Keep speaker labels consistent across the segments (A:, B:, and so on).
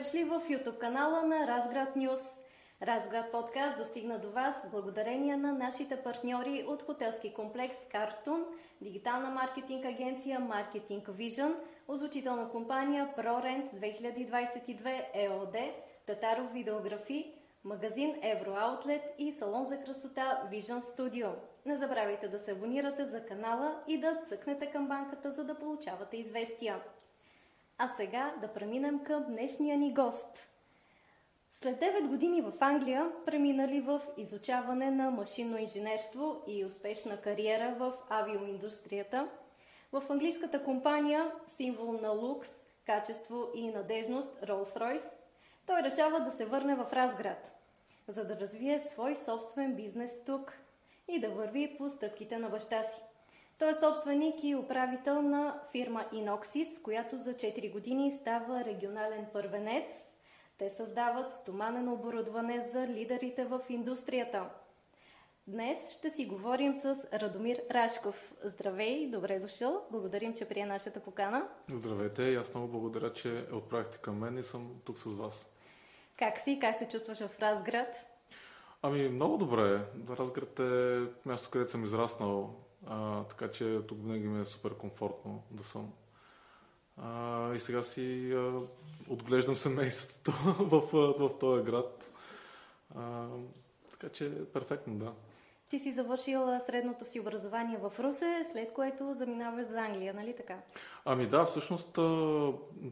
A: дошли в YouTube канала на Разград Нюс. Разград подкаст достигна до вас благодарение на нашите партньори от хотелски комплекс Картун, дигитална маркетинг агенция Marketing Vision, озвучителна компания ProRent 2022 ЕОД, Татаров видеографи, магазин Евроаутлет и салон за красота Vision Studio. Не забравяйте да се абонирате за канала и да цъкнете към банката, за да получавате известия. А сега да преминем към днешния ни гост. След 9 години в Англия, преминали в изучаване на машинно инженерство и успешна кариера в авиоиндустрията, в английската компания, символ на лукс, качество и надежност Rolls-Royce, той решава да се върне в Разград, за да развие свой собствен бизнес тук и да върви по стъпките на баща си. Той е собственик и управител на фирма Innoxis, която за 4 години става регионален първенец. Те създават стоманено оборудване за лидерите в индустрията. Днес ще си говорим с Радомир Рашков. Здравей, добре дошъл. Благодарим, че прие нашата покана.
B: Здравейте и аз много благодаря, че отправихте към мен и съм тук с вас.
A: Как си? Как се чувстваш в Разград?
B: Ами, много добре. Разград е място, където съм израснал. А, така че тук винаги ми е супер комфортно да съм. А, и сега си а, отглеждам семейството в, в, в този град. А, така че перфектно, да.
A: Ти си завършил средното си образование в Русе, след което заминаваш за Англия, нали така?
B: Ами да, всъщност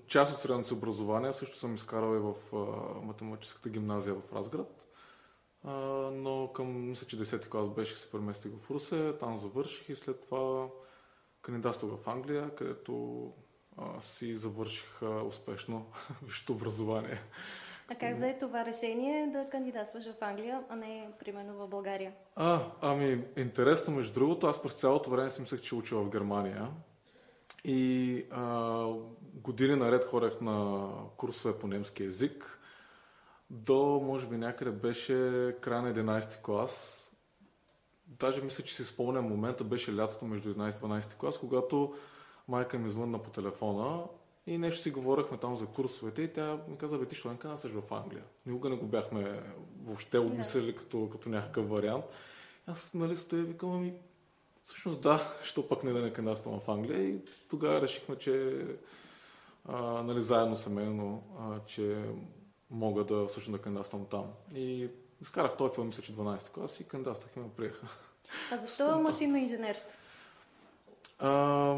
B: част от средното си образование също съм изкарал и в математическата гимназия в Разград но към, мисля, че 10-ти клас беше се преместих в Русе, там завърших и след това кандидатствах в Англия, където а, си завърших а, успешно висшето образование.
A: А как взе това решение да кандидатстваш в Англия, а не примерно в България?
B: А, ами, интересно, между другото, аз през цялото време си мислех, че уча в Германия. И а, години наред ходех на курсове по немски язик до, може би, някъде беше края на 11 клас. Даже мисля, че си спомням момента, беше лятото между 11 и 12 клас, когато майка ми звънна по телефона и нещо си говорихме там за курсовете и тя ми каза, бе ти що не кандидатстваш в Англия? Никога не го бяхме въобще обмислили като, като някакъв вариант. Аз нали стоя и викам, ами всъщност да, що пък не да не кандидатствам в Англия и тогава решихме, че а, нали, заедно семейно, а, че мога да всъщност да кандидатствам там. И изкарах този филм, мисля, че 12 клас и кандидатствах и ме приеха.
A: А защо машинно инженерство?
B: А,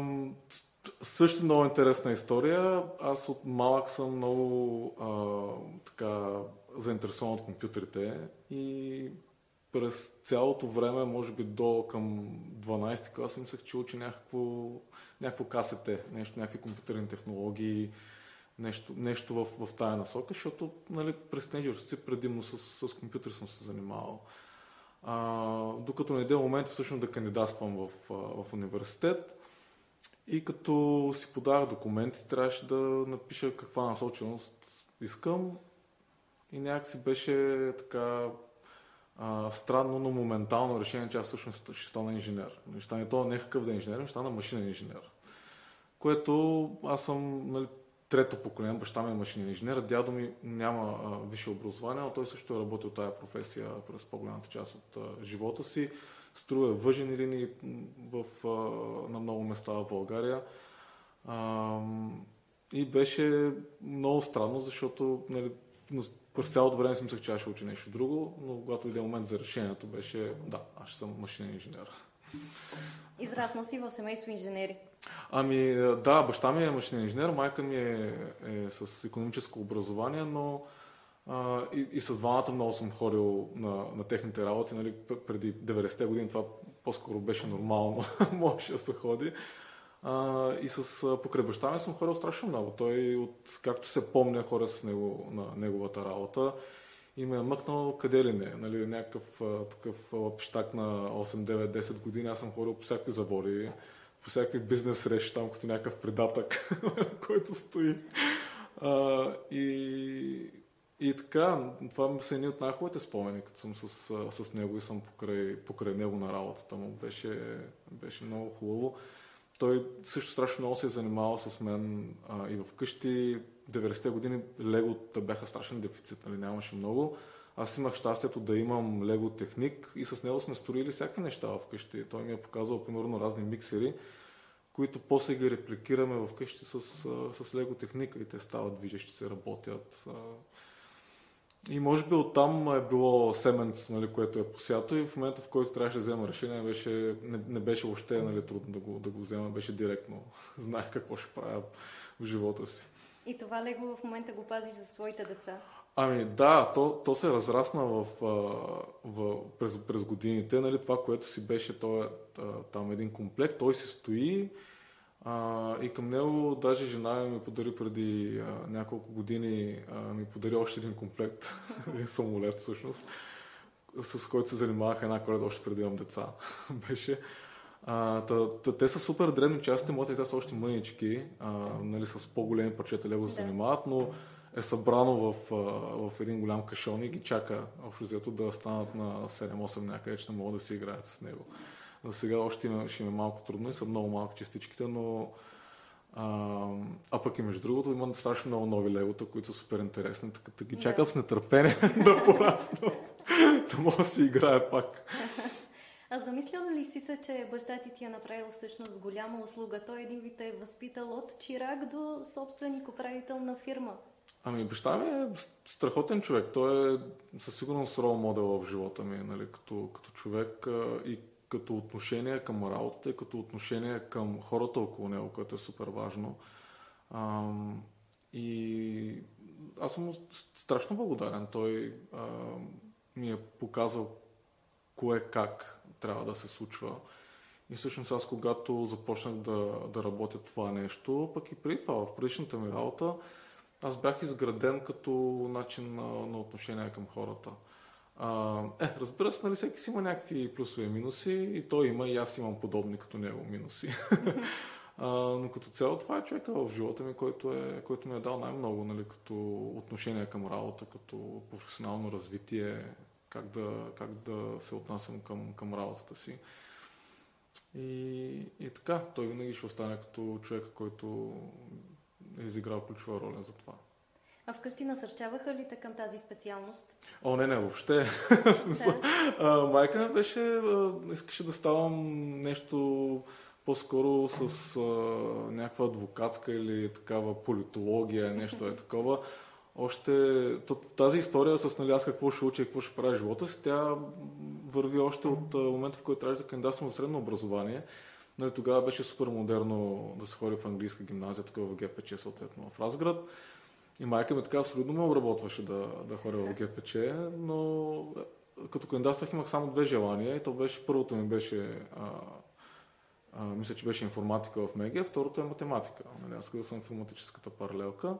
B: също много интересна история. Аз от малък съм много а, така заинтересован от компютрите и през цялото време, може би до към 12 клас, мислех, че учи някакво, някакво КСТ, нещо, някакви компютърни технологии, нещо, нещо в, в тая насока, защото нали, през тенджерството предимно с, с компютър съм се занимавал. А, докато не е момент всъщност да кандидатствам в, в университет и като си подавах документи, трябваше да напиша каква насоченост искам и някакси беше така а, странно, но моментално решение, че аз всъщност ще стана инженер. Не стане то не какъв да е инженер, ще стана машинен инженер. Което аз съм нали, трето поколение, баща ми е машинен инженер, дядо ми няма а, висше образование, но той също е работил тази професия през по-голямата част от живота си. Струя въжени линии в, на много места в България. И беше много странно, защото нали, през цялото време си мислех, че ще уча нещо друго, но когато иде момент за решението беше, да, аз съм машинен инженер.
A: Израснал си в семейство инженери.
B: Ами да, баща ми е машинен инженер, майка ми е, е с економическо образование, но а, и, и с двамата много съм ходил на, на техните работи. Нали, преди 90-те години това по-скоро беше нормално, можеше да се ходи. А, и с покрай баща ми съм ходил страшно много. Той, от, както се помня, хора с него на неговата работа и ме е мъкнал къде ли не. Нали, някакъв такъв лапштак на 8-9-10 години. Аз съм ходил по всякакви заводи по всякакви бизнес срещи там, като някакъв предатък, който стои. А, и, и така, това са едни от най-хубавите спомени, като съм с, с него и съм покрай, покрай него на работата му. Беше, беше много хубаво. той също страшно много се е занимавал с мен а, и вкъщи. 90-те години легота бяха страшен дефицит, нали, нямаше много. Аз имах щастието да имам лего техник и с него сме строили всякакви неща вкъщи. Той ми е показал, примерно, разни миксери, които после ги репликираме вкъщи с, с лего техника и те стават движещи се, работят. И може би оттам е било семенцето, нали, което е посято и в момента, в който трябваше да взема решение, беше, не, не беше въобще нали, трудно да го, да го взема, беше директно. Знаех какво ще правя в живота си.
A: И това лего в момента го пазиш за своите деца?
B: Ами да, то, то се разрасна в, в, през, през годините. Нали, това, което си беше то е, там един комплект, той си стои а, и към него даже жена ми подари преди а, няколко години, а, ми подари още един комплект, един самолет всъщност, с който се занимавах една коледа още преди имам деца. беше. А, та, та, те са супер древни части, моите деца са още мънички, а, нали, с по-големи парчета лего се занимават, но е събрано в, в един голям кашон и ги чака общо взето да станат на 7-8 някъде, че не могат да си играят с него. За сега още има, ще има малко трудно и са много малко частичките, но а, а пък и между другото има страшно много нови легота, които са супер интересни, така да ги чакам с нетърпение да пораснат, да мога да си играя пак.
A: А замислял ли си се, че баща ти ти е направил всъщност голяма услуга? Той един вид е възпитал от чирак до собственик управител на фирма.
B: Ами баща ми е страхотен човек. Той е със сигурност рол модел в живота ми, нали, като, като човек и като отношение към работата и като отношение към хората около него, което е супер важно. А, и аз съм страшно благодарен. Той а, ми е показал кое как трябва да се случва. И всъщност аз когато започнах да, да работя това нещо, пък и преди това, в предишната ми работа, аз бях изграден като начин на, на отношение към хората. А, е, разбира се, нали, всеки си има някакви плюсове и минуси и той има и аз имам подобни като него минуси. а, но като цяло това е човека в живота ми, който, е, който ми е дал най-много, нали, като отношение към работа, като професионално развитие, как да, как да се отнасям към, към работата си. И, и така, той винаги ще остане като човек, който е изиграл ключова роля за това.
A: А вкъщи насърчаваха ли те към тази специалност?
B: О, не, не, въобще. смисъл, а, майка ми беше, а, искаше да ставам нещо по-скоро с а, някаква адвокатска или такава политология, нещо е такова. Още тази история с нали, аз какво ще уча и какво ще правя живота си, тя върви още от момента, в който трябваше да кандидатствам за средно образование. Нали, тогава беше супер модерно да се ходи в английска гимназия, тук в ГПЧ, съответно в Разград. И майка ми така абсолютно ме обработваше да, да ходя в ГПЧ, но е, като кандидатствах имах само две желания и то беше, първото ми беше а, а, мисля, че беше информатика в МЕГИ, второто е математика. Нали, аз да съм информатическата паралелка.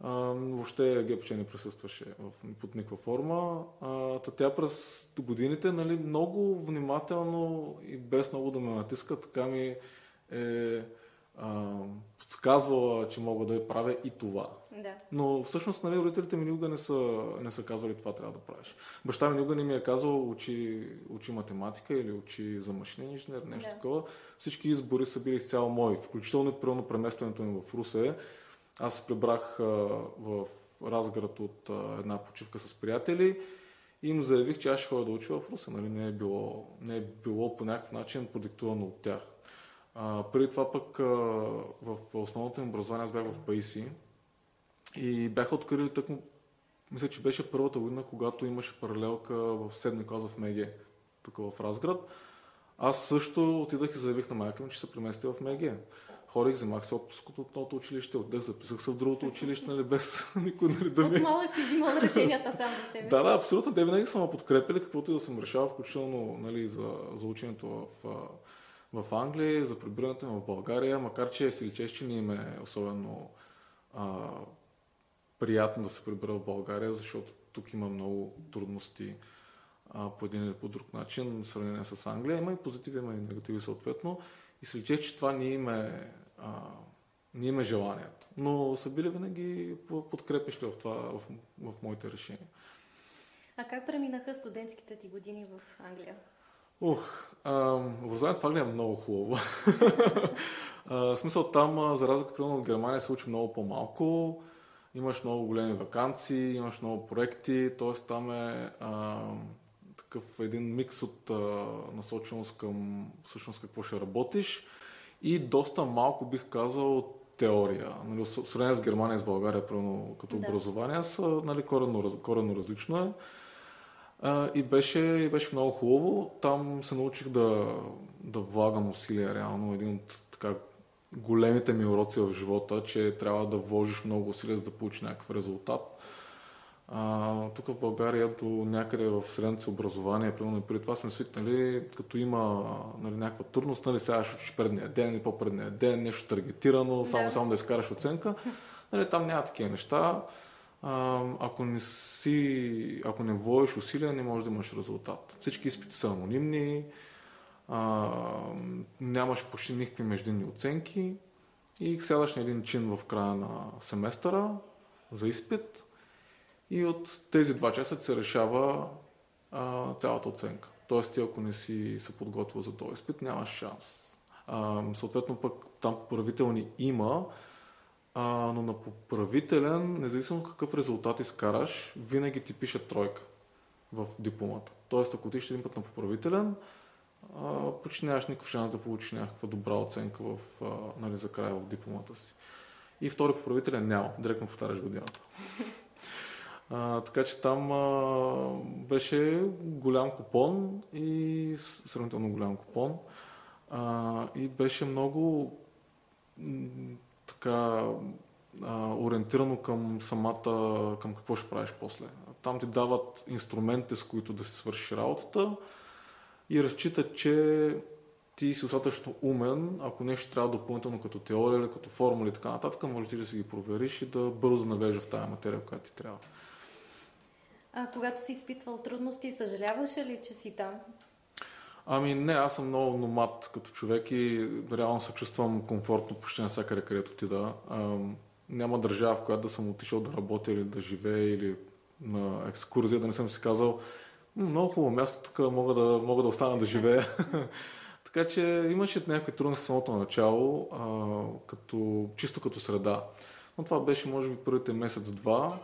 B: А, въобще ГПЧ не присъстваше в, под никаква форма. А, тя през годините нали, много внимателно и без много да ме натиска, така ми е а, подсказвала, че мога да я правя и това.
A: Да.
B: Но всъщност нали, родителите ми никога не са, не са казвали това трябва да правиш. Баща ми никога не ми е казал учи, учи математика или учи за машинен инженер, нещо да. такова. Всички избори са били изцяло мои, включително и първо преместването ми в Русе. Аз се прибрах в Разград от една почивка с приятели и им заявих, че аз ще ходя да уча в Русе. Нали? Не, е било, не е било по някакъв начин продиктувано от тях. А, преди това пък а, в основното им образование аз бях в Паиси и бяха открили тъкмо, мисля, че беше първата година, когато имаше паралелка в седми клас в МЕГ, тук в Разград. Аз също отидах и заявих на майка ми, че се преместя в МЕГ. Хорих, вземах се отпуск от едното училище, отдех, записах се в другото училище, нали, без никой нали,
A: да ми... От малък си взимал решенията сам за себе
B: Да, да, абсолютно. Те винаги са ме подкрепили, каквото и да съм решавал, включително нали, за, за ученето в, в Англия, за прибирането ми в България, макар че си личеш, че не им е особено а, приятно да се прибера в България, защото тук има много трудности а, по един или по друг начин, в сравнение с Англия. Има и позитиви, има и негативи съответно. И се личе, че това не има, е, а, не има желанието. Но са били винаги подкрепещи в това, в, в моите решения.
A: А как преминаха студентските ти години в Англия?
B: Ух, образованието в Англия е много хубаво. в смисъл там, за разлика от Германия, се учи много по-малко. Имаш много големи вакансии, имаш много проекти, т.е. там е а, такъв един микс от а, насоченост към всъщност какво ще работиш и доста малко бих казал теория. Нали, сравнение с Германия и с България, примерно, като да. образование, са нали, коренно, коренно различно е. А, и, беше, и беше много хубаво. Там се научих да, да влагам усилия реално. Един от така, големите ми уроци в живота, че трябва да вложиш много усилия, за да получиш някакъв резултат. А, тук в България до някъде в средното образование, примерно преди това сме свикнали, като има нали, някаква трудност, нали, сега ще учиш предния ден и по-предния ден, нещо таргетирано, да. само, само да изкараш оценка. Нали, там няма такива неща. А, ако не си, ако не вложиш усилия, не можеш да имаш резултат. Всички изпити са анонимни, а, нямаш почти никакви междинни оценки и сядаш на един чин в края на семестъра за изпит и от тези два часа се решава а, цялата оценка. Тоест ти ако не си се подготвил за този изпит, нямаш шанс. А, съответно пък там поправителни има, а, но на поправителен, независимо какъв резултат изкараш, винаги ти пише тройка в дипломата. Тоест ако ти ще един път на поправителен, а, почти нямаш никакъв шанс да получиш някаква добра оценка в, а, нали, за края в дипломата си. И втори поправителен няма, директно повтаряш годината. А, така че там а, беше голям купон и сравнително голям купон. А, и беше много така а, ориентирано към самата, към какво ще правиш после. Там ти дават инструментите, с които да си свършиш работата и разчитат, че ти си достатъчно умен, ако нещо трябва допълнително като теория или като формула и така нататък, можеш ти да си ги провериш и да бързо навлежа в тази материя, която ти трябва.
A: А когато си изпитвал трудности, съжаляваш ли, че си там?
B: Ами не, аз съм много номад като човек и реално се чувствам комфортно почти навсякъде, където отида. Няма държава, в която да съм отишъл да работя или да живея или на екскурзия, да не съм си казал много хубаво място, тук мога да, мога да остана да живея. така че имаше някакви трудности в самото начало, а, като, чисто като среда. Но това беше, може би, първите месец-два.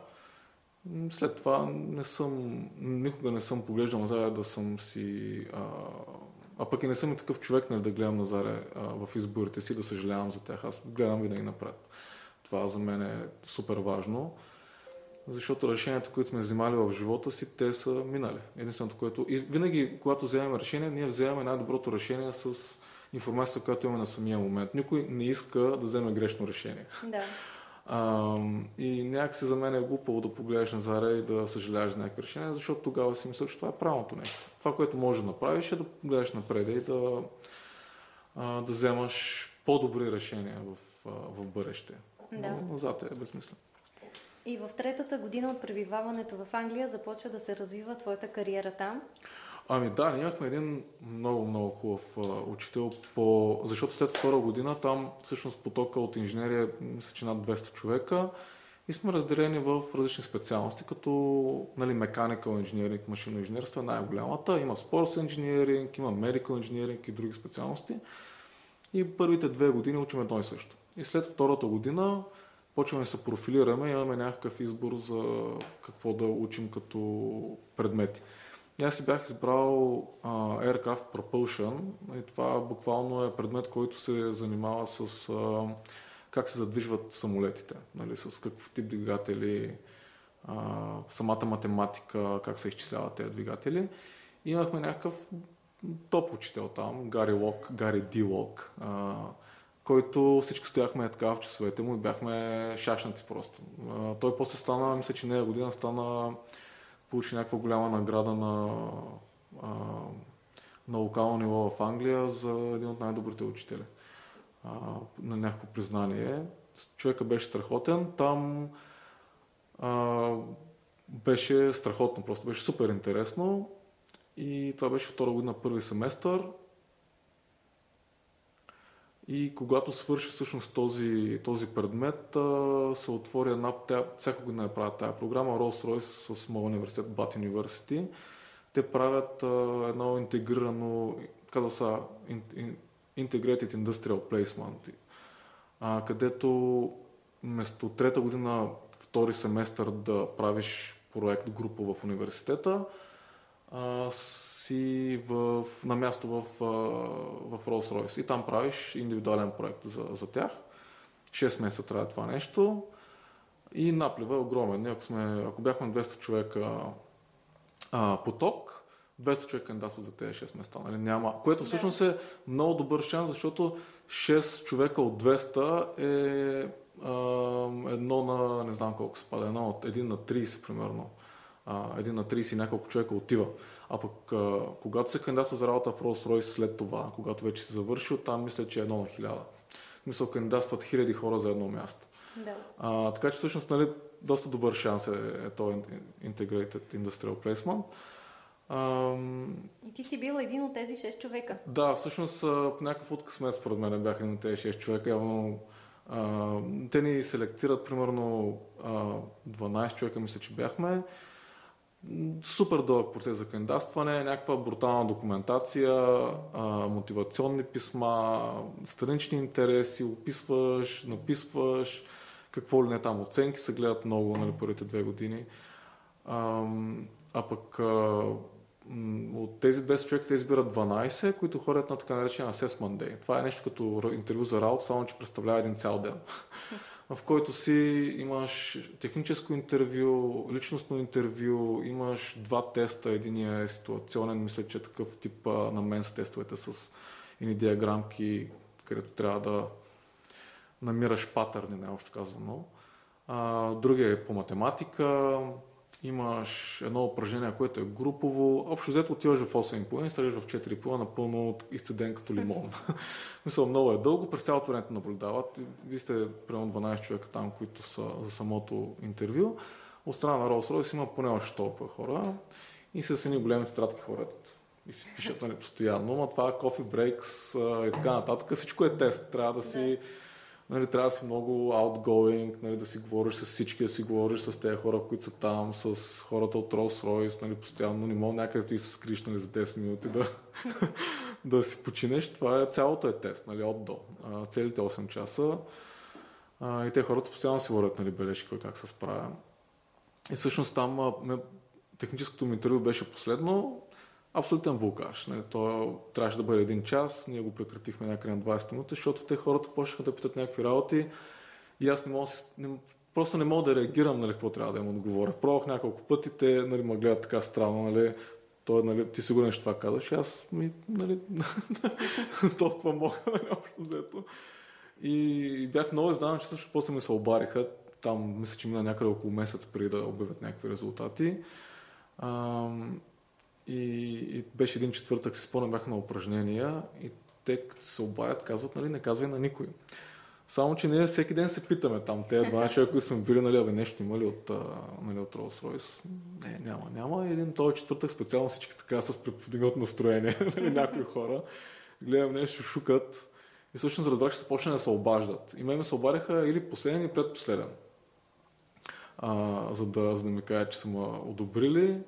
B: След това не съм, никога не съм поглеждал назад да съм си... А, а пък и не съм и такъв човек, нали, да гледам назад в изборите си, да съжалявам за тях. Аз гледам винаги напред. Това за мен е супер важно, защото решенията, които сме взимали в живота си, те са минали. Единственото, което... И винаги, когато вземем решение, ние вземаме най-доброто решение с информацията, която имаме на самия момент. Никой не иска да вземе грешно решение.
A: Да.
B: А, и някакси за мен е глупаво да погледнеш назаре и да съжаляваш за някакви решения, защото тогава си мисля, че това е правилното нещо. Това, което може да направиш е да гледаш напред и да, а, да вземаш по-добри решения в, в бъдеще. Да. Но назад е безсмислено.
A: И в третата година от пребиваването в Англия започва да се развива твоята кариера там.
B: Ами да, ние имахме един много, много хубав а, учител, по... защото след втора година там всъщност потока от инженерия, мисля, че над 200 човека и сме разделени в различни специалности, като нали, mechanical инженеринг, машинно инженерство е най-голямата, има sports инженеринг, има medical инженеринг и други специалности. И първите две години учим едно и също. И след втората година почваме да се профилираме и имаме някакъв избор за какво да учим като предмети. Аз си бях избрал uh, Aircraft Propulsion и това буквално е предмет, който се занимава с uh, как се задвижват самолетите, нали, с какъв тип двигатели, uh, самата математика, как се изчисляват тези двигатели. И имахме някакъв топ учител там, Гари Лок, Гари Ди Лок, който всички стояхме така в часовете му и бяхме шашнати просто. Uh, той после стана, мисля, че нея година стана получи някаква голяма награда на, на локално ниво в Англия за един от най-добрите учители. На някакво признание. Човека беше страхотен. Там а, беше страхотно, просто беше супер интересно. И това беше втора година, първи семестър. И когато свърши всъщност този, този предмет, се отвори една, тя, всяка година я правят тази програма, Rolls-Royce с моят университет, Bat University, те правят а, едно интегрирано, казва са Integrated Industrial Placement, а, където вместо трета година, втори семестър да правиш проект група в университета, а, си в, на място в, в Rolls-Royce и там правиш индивидуален проект за, за тях. 6 месеца трябва това нещо и наплива е огромен. Ако, сме, ако бяхме 200 човека а, поток, 200 човека кандидатстват за тези 6 места. Нали? Няма, което всъщност е много добър шанс, защото 6 човека от 200 е а, едно на, не знам колко се пада, едно от 1 на 30 примерно. А, един на 30 и няколко човека отива. А пък а, когато се кандидатства за работа в Rolls Royce след това, когато вече си завършил, там мисля, че е едно на хиляда. В смисъл кандидатстват хиляди хора за едно място.
A: Да.
B: А, така че всъщност нали, доста добър шанс е, е този Integrated Industrial Placement.
A: Ам... И ти си бил един от тези 6 човека.
B: Да, всъщност по някакъв откъсмет според мен бяха един от тези 6 човека. Явно а, те ни селектират примерно а, 12 човека, мисля, че бяхме супер дълъг процес за кандидатстване, някаква брутална документация, а, мотивационни писма, странични интереси, описваш, написваш, какво ли не там, оценки се гледат много нали, първите две години. А, а пък а, от тези 200 човека те избират 12, които ходят на така наречен Assessment Day. Това е нещо като интервю за работа, само че представлява един цял ден в който си имаш техническо интервю, личностно интервю, имаш два теста. Единия е ситуационен, мисля, че е такъв тип на мен с тестовете с едни диаграмки, където трябва да намираш патърни, най-общо казано. Другия е по математика, имаш едно упражнение, което е групово. Общо взето отиваш в 8,5 и стреляш в 4,5 напълно изцеден като лимон. Мисля, много е дълго, през цялото време наблюдават. Вие сте примерно 12 човека там, които са за самото интервю. От страна на Rolls-Royce има поне още толкова хора и с едни големи тетрадки хората и си пишат нали, постоянно, но това кофе брейкс и така нататък. Всичко е тест. Трябва да си нали, трябва да си много outgoing, нали, да си говориш с всички, да си говориш с тези хора, които са там, с хората от Rolls-Royce, нали, постоянно не мога някъде да се скриш нали, за 10 минути да, да си починеш. Това е цялото е тест, нали, от до. Целите 8 часа. А, и те хората постоянно си говорят нали, бележки как се справя. И всъщност там ме, техническото ми интервю беше последно абсолютен блокаж. Нали, то трябваше да бъде един час, ние го прекратихме някъде на 20 минути, защото те хората почнаха да питат някакви работи и аз не мога, не, просто не мога да реагирам нали, какво трябва да им отговоря. Пробвах няколко пъти, те нали, ме гледат така странно, нали, той, нали, ти сигурен, че това казваш, аз ми, нали, толкова мога, нали, общо взето. И бях много издаван, че също после ми се обариха. Там, мисля, че мина някъде около месец преди да обявят някакви резултати. И, и беше един четвъртък, си спомням, бяха на упражнения и те като се обадят, казват, нали, не казвай на никой. Само, че ние всеки ден се питаме там, те два човека, които сме били, нали, абе, нещо има ли от, нали, от Rolls Royce? Не, няма, няма. И един този четвъртък специално всички така с преподигнато настроение, нали, някои хора. Гледам нещо, шукат. И всъщност разбрах, че се почне да се обаждат. И ме се обадиха или последен, или предпоследен. А, за, да, за да ми кажат, че са ме одобрили.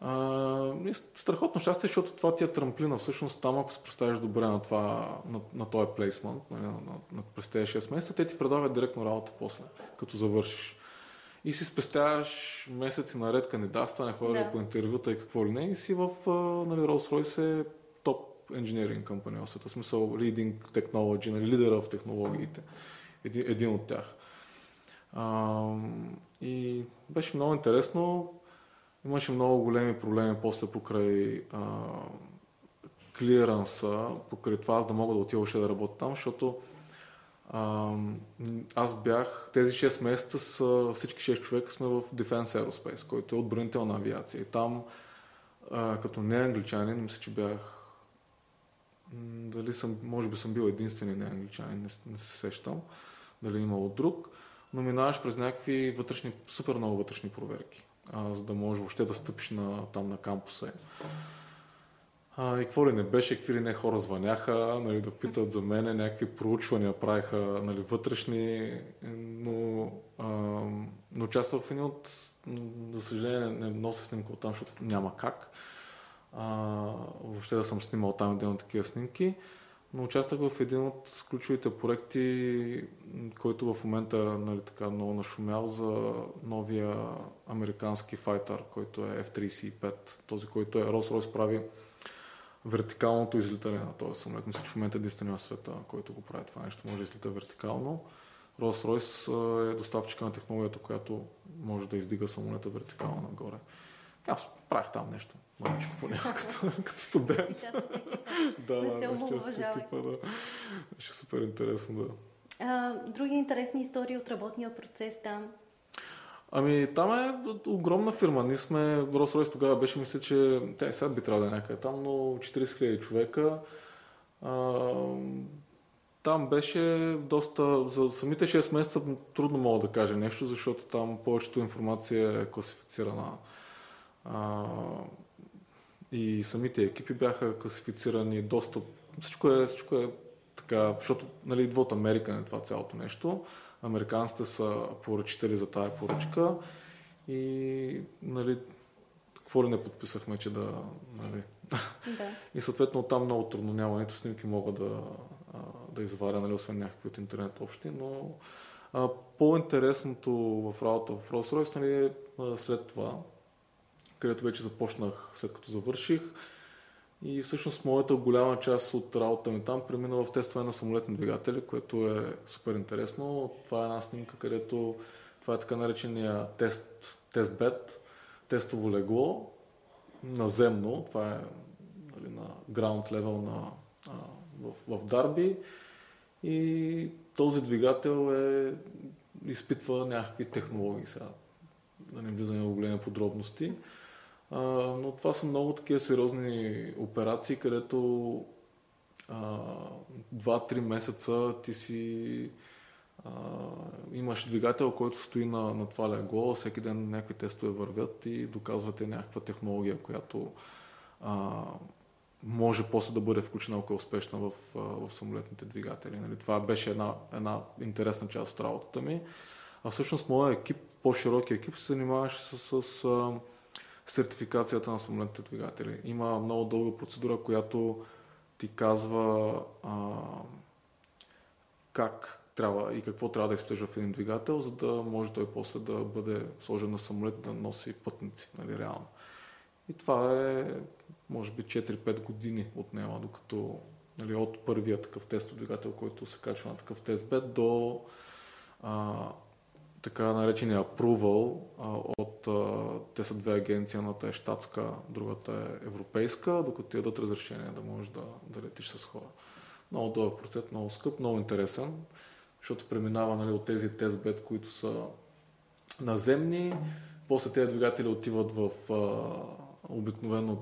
B: А, страхотно щастие, защото това ти е трамплина. Всъщност там, ако се представиш добре на, това, на, на този плейсмент, нали, на, на, на, през тези 6 месеца, те ти предават директно работа после, като завършиш. И си спестяваш месеци наред кандидатстване, хора да. по интервюта и какво ли не, и си в нали, Rolls-Royce е топ engineering компания, в света, смисъл leading technology, нали, лидера в технологиите. Един, един от тях. А, и беше много интересно Имаше много големи проблеми после покрай а, клиранса, покрай това аз да мога да отида още да работя там, защото а, аз бях, тези 6 месеца с всички 6 човека сме в Defense Aerospace, който е отбранителна авиация. И там, а, като не англичанин, мисля, че бях дали съм, може би съм бил единствения не англичанин, не, не се сещам, дали е имало друг, но минаваш през някакви вътрешни, супер много вътрешни проверки а, за да можеш въобще да стъпиш на, там на кампуса. А, и какво ли не беше, какви ли не хора звъняха, нали, да питат за мене, някакви проучвания правиха нали, вътрешни, но, а, но участвах в един от, за съжаление не нося снимка от там, защото няма как. А, въобще да съм снимал там един от такива снимки, но участвах в един от ключовите проекти, който в момента нали, така много нашумял за новия американски файтър, който е F-35, този, който е Rolls-Royce прави вертикалното излитане на този самолет. Мисля, че в момента е единствения в света, който го прави това нещо, може да излита вертикално. Rolls-Royce е доставчика на технологията, която може да издига самолета вертикално нагоре. Аз правих там нещо. Маличко поне, като, като студент.
A: да, да, част от екипа,
B: да. Беше супер интересно, да.
A: А, други интересни истории от работния процес там?
B: Ами, там е огромна фирма. Ние сме, Rolls-Royce тогава беше, мисля, че тя и сега би трябвало да е някъде там, но 40 000 човека. А, там беше доста, за самите 6 месеца трудно мога да кажа нещо, защото там повечето информация е класифицирана. А, и самите екипи бяха класифицирани доста. Всичко е, всичко е така, защото нали, идва от Америка на това цялото нещо. Американците са поръчители за тая поръчка и нали, какво ли не подписахме, че да... Нали. Да. И съответно там много трудно няма, нито снимки мога да, да изваря, нали, освен някакви от интернет общи, но а, по-интересното в работа в Rolls-Royce нали, е след това, където вече започнах след като завърших. И всъщност моята голяма част от работата ми там премина в тестване на самолетни двигатели, което е супер интересно. Това е една снимка, където това е така наречения тест, тестбед, тестово легло, наземно, това е нали, на ground level на, а, в, в Дарби. И този двигател е, изпитва някакви технологии сега. Да не влизаме в големи подробности. А, но това са много такива сериозни операции, където два-три месеца ти си а, имаш двигател, който стои на, на това легло, всеки ден някакви тестове вървят и доказвате някаква технология, която а, може после да бъде включена, ако е успешна в, в самолетните двигатели. Нали? Това беше една, една интересна част от работата ми. А всъщност моят екип, по-широкия екип, се занимаваше с, с а, сертификацията на самолетните двигатели. Има много дълга процедура, която ти казва а, как трябва и какво трябва да изпиташ в един двигател, за да може той после да бъде сложен на самолет да носи пътници, нали, реално. И това е, може би, 4-5 години отнема, докато нали, от първия такъв тестов двигател, който се качва на такъв тестбед, до а, така наречения approval а, от... А, те са две агенции, едната е щатска, другата е европейска, докато ти дадат разрешение да можеш да, да летиш с хора. Много дълъг процес, много скъп, много интересен, защото преминава нали, от тези тестбед, които са наземни, после тези двигатели отиват в а, обикновено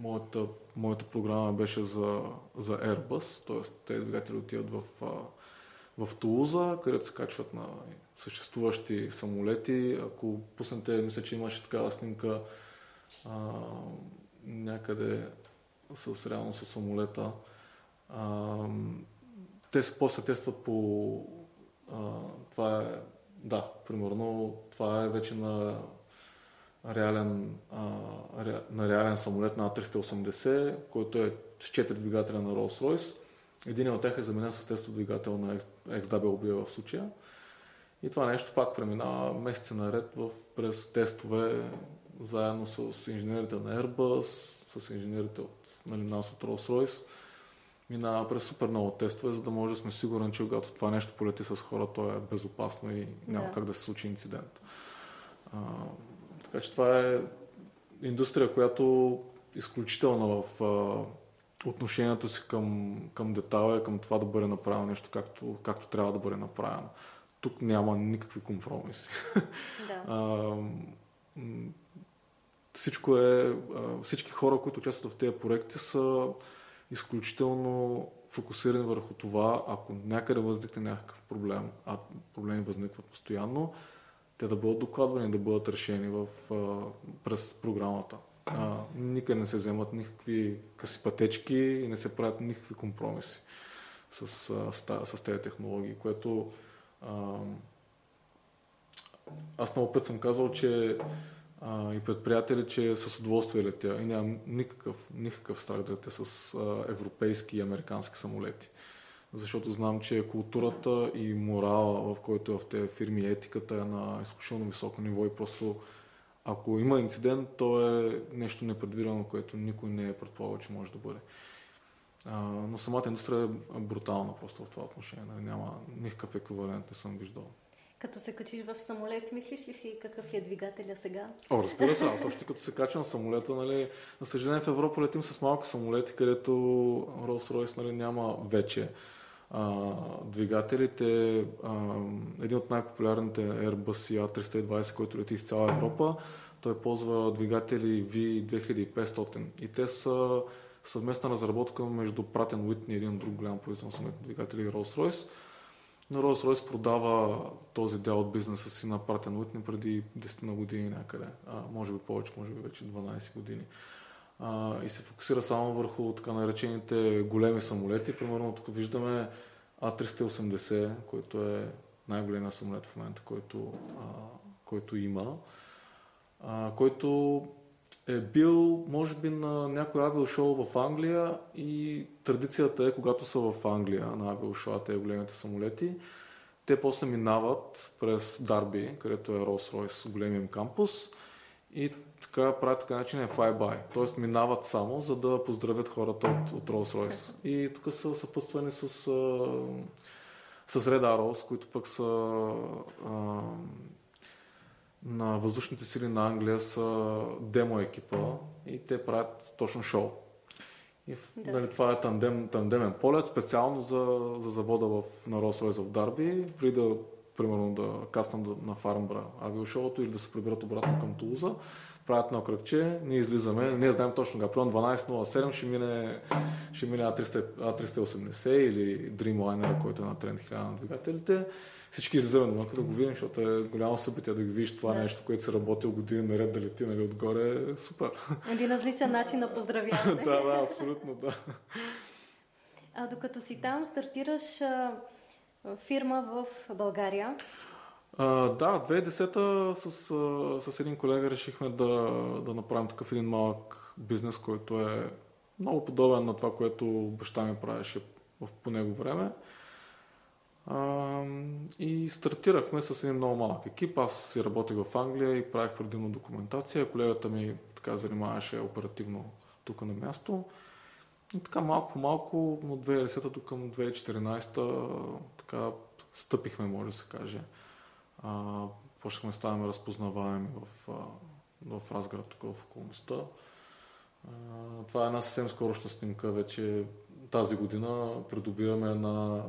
B: моята, моята програма беше за, за Airbus, т.е. тези двигатели отиват в, в Тулуза, където се качват на съществуващи самолети. Ако пуснете, мисля, че имаше такава снимка а, някъде с реално с самолета. А, те после тестват по... А, това е... Да, примерно това е вече на реален, а, на реален самолет на А380, който е с 4 двигателя на Rolls-Royce. Един от тях е заменен с тестов двигател на XWB в случая. И това нещо пак преминава месеци наред в, през тестове заедно с инженерите на Airbus, с инженерите от нали, нас от Rolls-Royce. Минава през супер много тестове, за да може да сме сигурни, че когато това нещо полети с хора, то е безопасно и няма да. как да се случи инцидент. А, така че това е индустрия, която изключителна в а, отношението си към, към детайла и към това да бъде направено нещо както, както трябва да бъде направено тук няма никакви компромиси. Да. а, всичко е, всички хора, които участват в тези проекти са изключително фокусирани върху това, ако някъде възникне някакъв проблем, а проблеми възникват постоянно, те да бъдат докладвани, да бъдат решени в, през програмата. А, никъде не се вземат никакви къси пътечки и не се правят никакви компромиси с, с, с тези технологии, което аз много път съм казвал, че а, и предприятели, че с удоволствие летя и нямам никакъв, никакъв страх да летя с а, европейски и американски самолети. Защото знам, че културата и морала, в който е в тези фирми, етиката е на изключително високо ниво и просто ако има инцидент, то е нещо непредвидено, което никой не е предполагал, че може да бъде. А, но самата индустрия е брутална просто в това отношение. Нали? Няма никакъв еквивалент, не съм виждал.
A: Като се качиш в самолет, мислиш ли си какъв е двигателя сега?
B: О, разбира се, аз още като се качвам в самолета, нали, на съжаление в Европа летим с малки самолети, където Rolls-Royce нали, няма вече а, двигателите. А, един от най-популярните Airbus A320, който лети из цяла Европа, той ползва двигатели V2500 и те са съвместна разработка между Pratt Whitney и един друг голям производител на самолетни двигатели Rolls-Royce. Но Rolls-Royce продава този дял от бизнеса си на Pratt Whitney преди 10 на години някъде. А, може би повече, може би вече 12 години. А, и се фокусира само върху така наречените големи самолети. Примерно тук виждаме А380, който е най-големият самолет в момента, който, а, който има, а, който е бил, може би, на някой авиошоу в Англия и традицията е, когато са в Англия на авиошоу, тези големите самолети, те после минават през Дарби, където е Rolls-Royce, големия им кампус и така правят така начин е flyby, т.е. минават само, за да поздравят хората от, от Rolls-Royce. И тук са съпътствани с, с Red Arrows, които пък са а, на въздушните сили на Англия са демо екипа и те правят точно шоу. И да. нали, това е тандем, тандемен полет, специално за, за завода в, на Rolls-Royce в Дарби, преди да, примерно, да каснам на Фармбра авиошоуто или да се приберат обратно към Тулуза правят едно кръгче, ние излизаме, ние знаем точно кога, примерно 12.07 ще мине, ще мине A300, A380 или Dreamliner, който е на тренд 1000 на двигателите. Всички излизаме дома, да го видим, защото е голямо събитие да ги видиш това да. нещо, което се работил години наред да лети нали, отгоре. Е супер.
A: Един различен начин на поздравяване.
B: да, да, абсолютно, да.
A: А докато си там, стартираш а, фирма в България.
B: А, да, 2010-та с, с един колега решихме да, да направим такъв един малък бизнес, който е много подобен на това, което баща ми правеше в по него време. А, и стартирахме с един много малък екип. Аз си работех в Англия и правих предимно документация. Колегата ми така занимаваше оперативно тук на място. И така малко по малко от 2010 до към 2014 така стъпихме, може да се каже а, почнахме да ставаме разпознаваеми в, в Разград, тук в околността. А, това е една съвсем скорошна снимка. Вече тази година придобиваме на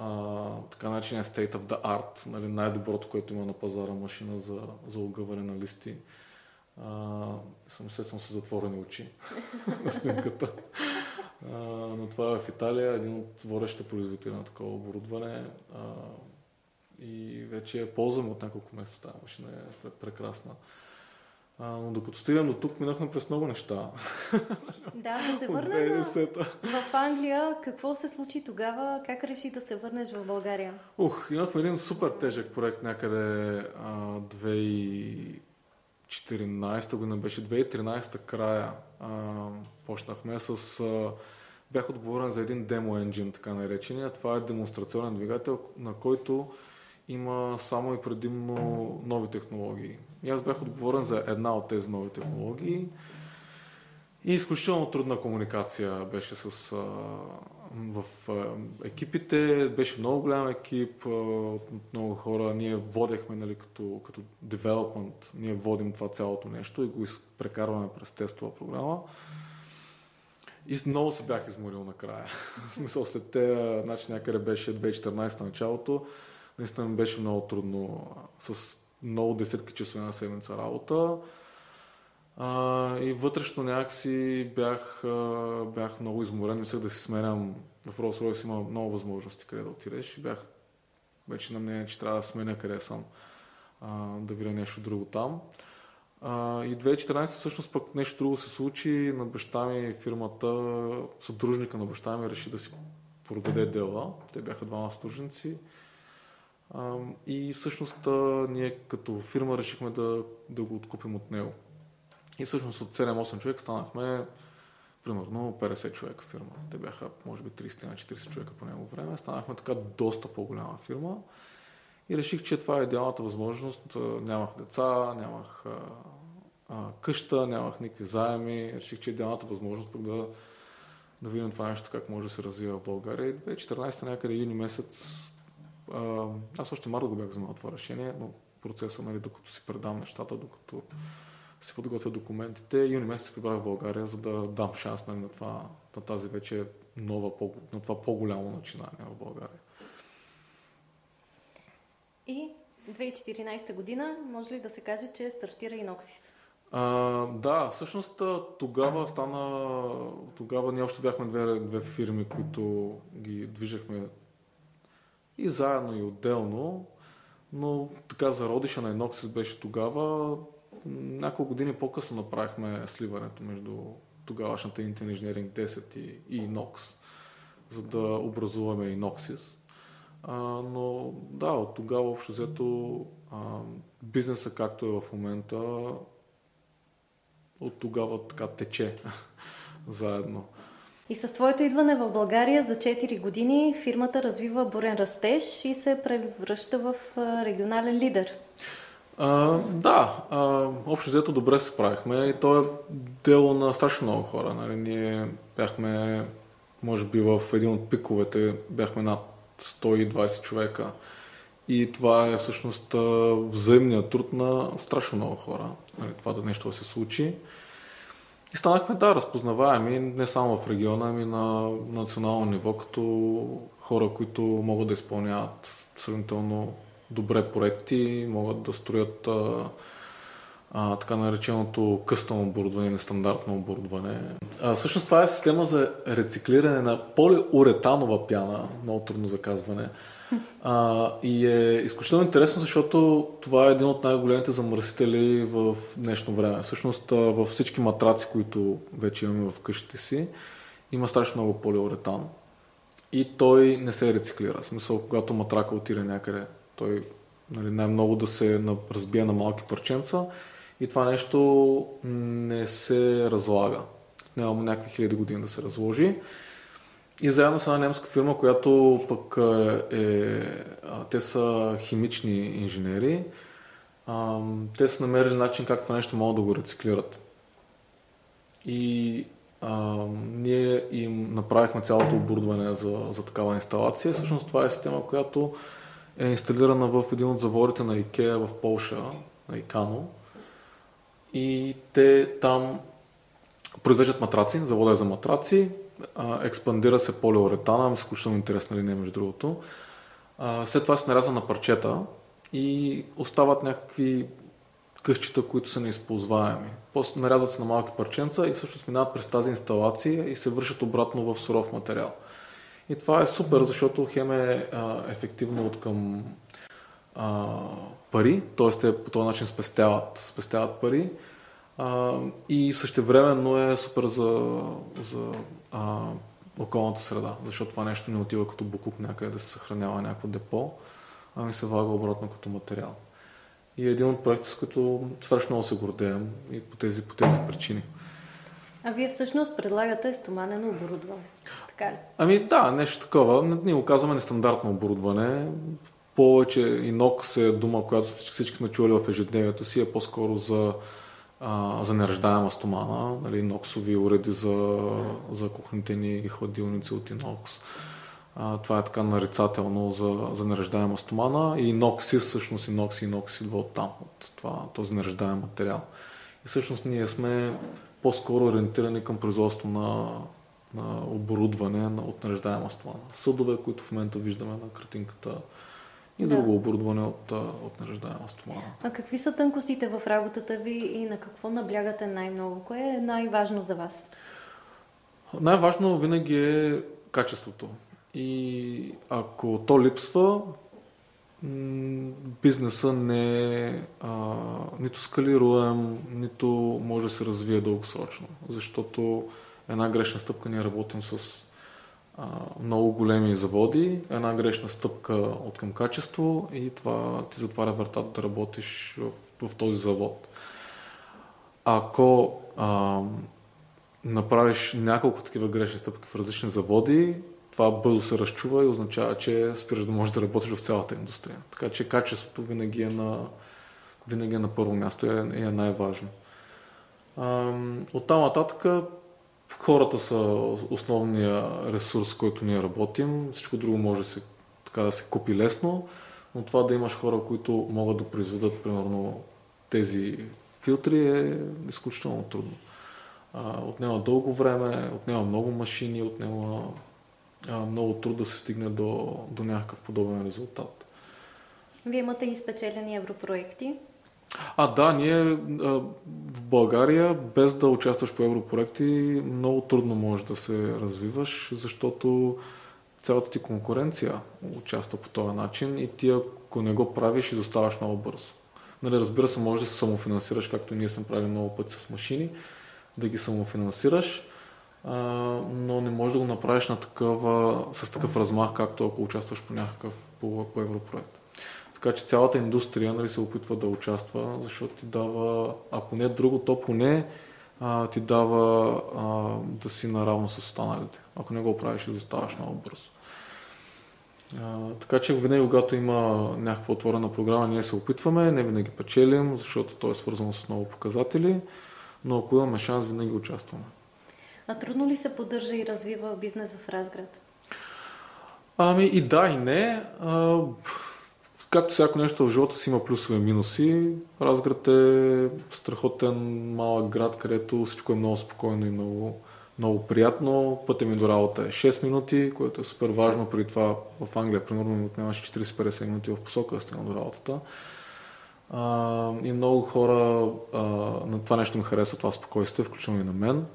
B: а, така наречения State of the Art, нали, най-доброто, което има на пазара машина за, за огъване на листи. А, съм естествено с затворени очи на снимката. А, но това е в Италия, един от водещите производители на такова оборудване. А, и вече я ползвам от няколко месеца. Тази машина е прекрасна. А, но докато стигнем до тук, минахме през много неща.
A: Да, да се върнем в Англия. Какво се случи тогава? Как реши да се върнеш в България?
B: Ух, имахме един супер тежък проект някъде а, 2014 година, беше 2013 края. А, почнахме с... А, бях отговорен за един демо енджин, така наречения. Това е демонстрационен двигател, на който има само и предимно нови технологии. И аз бях отговорен за една от тези нови технологии. И изключително трудна комуникация беше с, а, в а, екипите. Беше много голям екип а, от много хора. Ние водехме нали, като, като development, ние водим това цялото нещо и го прекарваме през тестова програма. И много се бях изморил накрая. В смисъл след те, значи някъде беше 2014 началото Наистина беше много трудно с много десетки часове на седмица работа. А, и вътрешно някакси бях, а, бях много изморен. Мислех да си сменям. В Rolls Royce има много възможности къде да отидеш. И бях вече на мнение, че трябва да сменя къде съм. А, да видя нещо друго там. А, и 2014 всъщност пък нещо друго се случи. На баща ми фирмата, съдружника на баща ми реши да си продаде дела. Те бяха двама съдружници. И всъщност ние като фирма решихме да, да го откупим от него. И всъщност от 7-8 човека станахме примерно 50 човека фирма. Те бяха, може би, 30 на 40 човека по него време. Станахме така доста по-голяма фирма. И реших, че това е идеалната възможност. Нямах деца, нямах а, а, къща, нямах никакви заеми. Реших, че е идеалната възможност пък да, да видим това нещо как може да се развива в България. И 2014 някъде юни месец, а, аз още март го бях вземал това решение, но процеса, нали, докато си предам нещата, докато си подготвя документите. Юни месец се прибрах в България, за да дам шанс нали, на, това, на тази вече нова, на това по-голямо начинание в България.
A: И 2014 година, може ли да се каже, че стартира Иноксис?
B: А, да, всъщност тогава стана, тогава ние още бяхме две, две фирми, които ги движехме и заедно и отделно, но така зародиша на Иноксис беше тогава. Няколко години по-късно направихме сливането между тогавашната Intel Engineering 10 и, и Inox, за да образуваме Inoxis. А, но да, от тогава общо взето а, бизнеса както е в момента от тогава така тече заедно.
A: И с твоето идване в България за 4 години фирмата развива бурен растеж и се превръща в регионален лидер.
B: А, да, а, общо взето добре се справихме и то е дело на страшно много хора. Нали? Ние бяхме, може би в един от пиковете, бяхме над 120 човека. И това е всъщност взаимният труд на страшно много хора. Нали, това да нещо се случи. И станахме, да, разпознаваеми не само в региона, ами на национално ниво, като хора, които могат да изпълняват сравнително добре проекти, могат да строят а, а, така нареченото къстъм оборудване, нестандартно оборудване. А, всъщност това е система за рециклиране на полиуретанова пяна, много трудно заказване. А, и е изключително интересно, защото това е един от най-големите замърсители в днешно време. Всъщност във всички матраци, които вече имаме в къщите си, има страшно много полиуретан. И той не се рециклира. В смисъл, когато матрака отиде някъде, той нали, най-много да се разбие на малки парченца и това нещо не се разлага. Няма някакви хиляди години да се разложи. И заедно с една немска фирма, която пък е, е те са химични инженери, те са намерили начин как това нещо могат да го рециклират. И а, ние им направихме цялото оборудване за, за такава инсталация. Всъщност това е система, която е инсталирана в един от заворите на Икеа в Полша, на Икано. И те там произвеждат матраци, завода е за матраци, експандира се полиуретана, изключително интересна линия между другото. След това се нарязва на парчета и остават някакви къщите, които са неизползваеми. После нарязват се на малки парченца и всъщност минават през тази инсталация и се вършат обратно в суров материал. И това е супер, защото хем е а, ефективно от към а, пари, т.е. те по този начин спестяват, спестяват пари а, и същевременно е супер за, за а, околната среда, защото това нещо не отива като букук някъде да се съхранява някакво депо, ами се влага обратно като материал. И е един от проектите, с които страшно много се гордеем и по тези, по тези причини.
A: А вие всъщност предлагате стоманено оборудване, така ли?
B: Ами да, нещо такова. Ние го казваме нестандартно оборудване. Повече инокс е дума, която всички сме чували в ежедневието си, е по-скоро за а, за нераждаема стомана, нали, ноксови уреди за, за кухните ни хладилници от инокс. А, това е така нарицателно за, за нераждаема стомана и иноксис, всъщност инокс и инокс идва от там, от това, този нераждаем материал. И всъщност ние сме по-скоро ориентирани към производство на, на оборудване от нераждаема стомана. Съдове, които в момента виждаме на картинката, и да. друго оборудване от, от нереждаема стомана.
A: А какви са тънкостите в работата ви и на какво наблягате най-много? Кое е най-важно за вас?
B: Най-важно винаги е качеството. И ако то липсва, бизнеса не е а, нито скалируем, нито може да се развие дългосрочно. Защото една грешна стъпка ние работим с много големи заводи, една грешна стъпка от към качество и това ти затваря вратата да работиш в, в този завод. Ако а, направиш няколко такива грешни стъпки в различни заводи, това бързо се разчува и означава, че спираш да можеш да работиш в цялата индустрия. Така че качеството винаги е на, винаги е на първо място и е, е най-важно. От там нататък хората са основния ресурс, който ние работим. Всичко друго може да се, така да се купи лесно, но това да имаш хора, които могат да произведат примерно тези филтри е изключително трудно. отнема дълго време, отнема много машини, отнема много труд да се стигне до, до някакъв подобен резултат.
A: Вие имате и спечелени европроекти?
B: А, да, ние в България, без да участваш по европроекти, много трудно можеш да се развиваш, защото цялата ти конкуренция участва по този начин и ти ако не го правиш, изоставаш много бързо. Нали, разбира се, може да се самофинансираш, както ние сме правили много пъти с машини, да ги самофинансираш, а, но не можеш да го направиш на такава, с такъв размах, както ако участваш по някакъв по, по европроект. Така че цялата индустрия нали, се опитва да участва, защото ти дава, ако не друго, то поне а, ти дава а, да си наравно с останалите. Ако не го правиш, ще заставаш много бързо. А, така че винаги, когато има някаква отворена програма, ние се опитваме, не винаги печелим, защото то е свързано с много показатели, но ако имаме шанс, винаги участваме.
A: А трудно ли се поддържа и развива бизнес в Разград?
B: Ами и да, и не. А, както всяко нещо в живота си има плюсове и минуси. Разград е страхотен малък град, където всичко е много спокойно и много, много приятно. Пътя ми до работа е 6 минути, което е супер важно. При това в Англия, примерно, ми отнемаше 40-50 минути в посока да стигна до работата. А, и много хора а, на това нещо ми харесва това спокойствие, включително и на мен.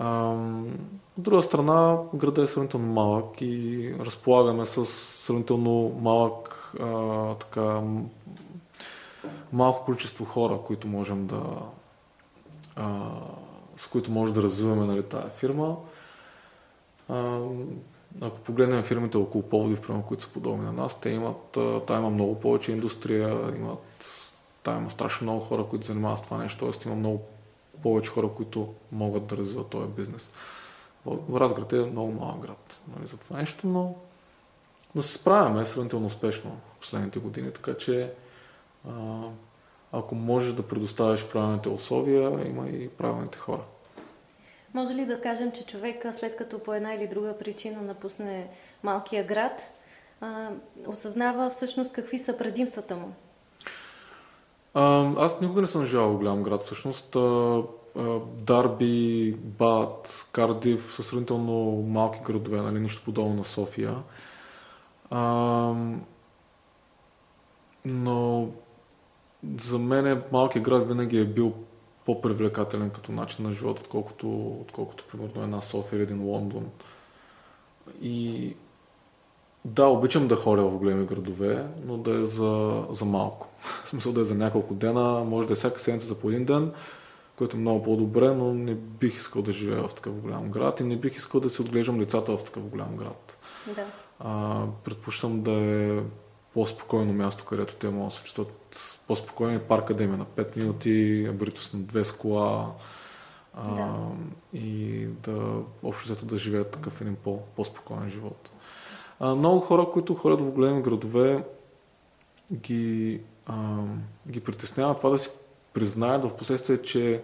B: От друга страна, града е сравнително малък и разполагаме с сравнително малък а, така, малко количество хора, които можем да а, с които може да развиваме нали, тази фирма. А, ако погледнем фирмите около Поводив, примерно, които са подобни на нас, те имат, та има много повече индустрия, имат, та има страшно много хора, които занимават с това нещо, т.е. има много повече хора, които могат да развиват този бизнес. Разград е много малък град нали, за това нещо, но, но се справяме сравнително успешно в последните години, така че а, ако можеш да предоставиш правилните условия, има и правилните хора.
A: Може ли да кажем, че човека, след като по една или друга причина напусне малкия град, а, осъзнава всъщност какви са предимствата му?
B: Аз никога не съм живял в голям град. Всъщност Дарби, Бат, Кардив са сравнително малки градове, нали, нищо подобно на София. Но за мен малкият град винаги е бил по-привлекателен като начин на живот, отколкото, отколкото примерно една София или един Лондон. И да, обичам да ходя в големи градове, но да е за, за малко. В смисъл да е за няколко дена, може да е всяка седмица за по един ден, което е много по-добре, но не бих искал да живея в такъв голям град и не бих искал да си отглеждам лицата в такъв голям град.
A: Да.
B: А, предпочитам да е по-спокойно място, където те могат да се чувстват по-спокойни. Парк Академия на 5 минути, Абритус на 2 с кола а, да. и да общо взето да живеят такъв един по- по-спокоен живот. А, много хора, които ходят в големи градове, ги, а, ги притеснява това да си признаят в последствие, че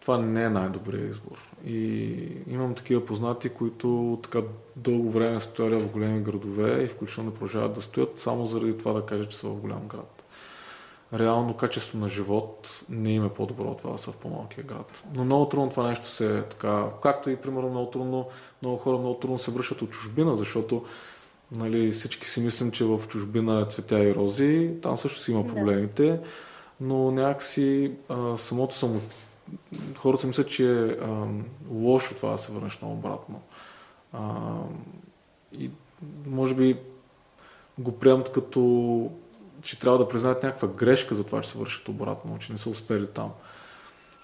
B: това не е най-добрият избор. И имам такива познати, които така дълго време стояли в големи градове и включително продължават да стоят, само заради това да кажат, че са в голям град реално качество на живот не им е по-добро от това да са в по-малкия град. Но много трудно това нещо се така, както и примерно много трудно, много хора много трудно се връщат от чужбина, защото нали, всички си мислим, че в чужбина е цветя и рози, там също си има проблемите, да. но някакси а, самото само хората си мислят, че е а, лошо това да се върнеш на обратно. А, и може би го приемат като че трябва да признаят някаква грешка за това, че се вършат обратно, че не са успели там.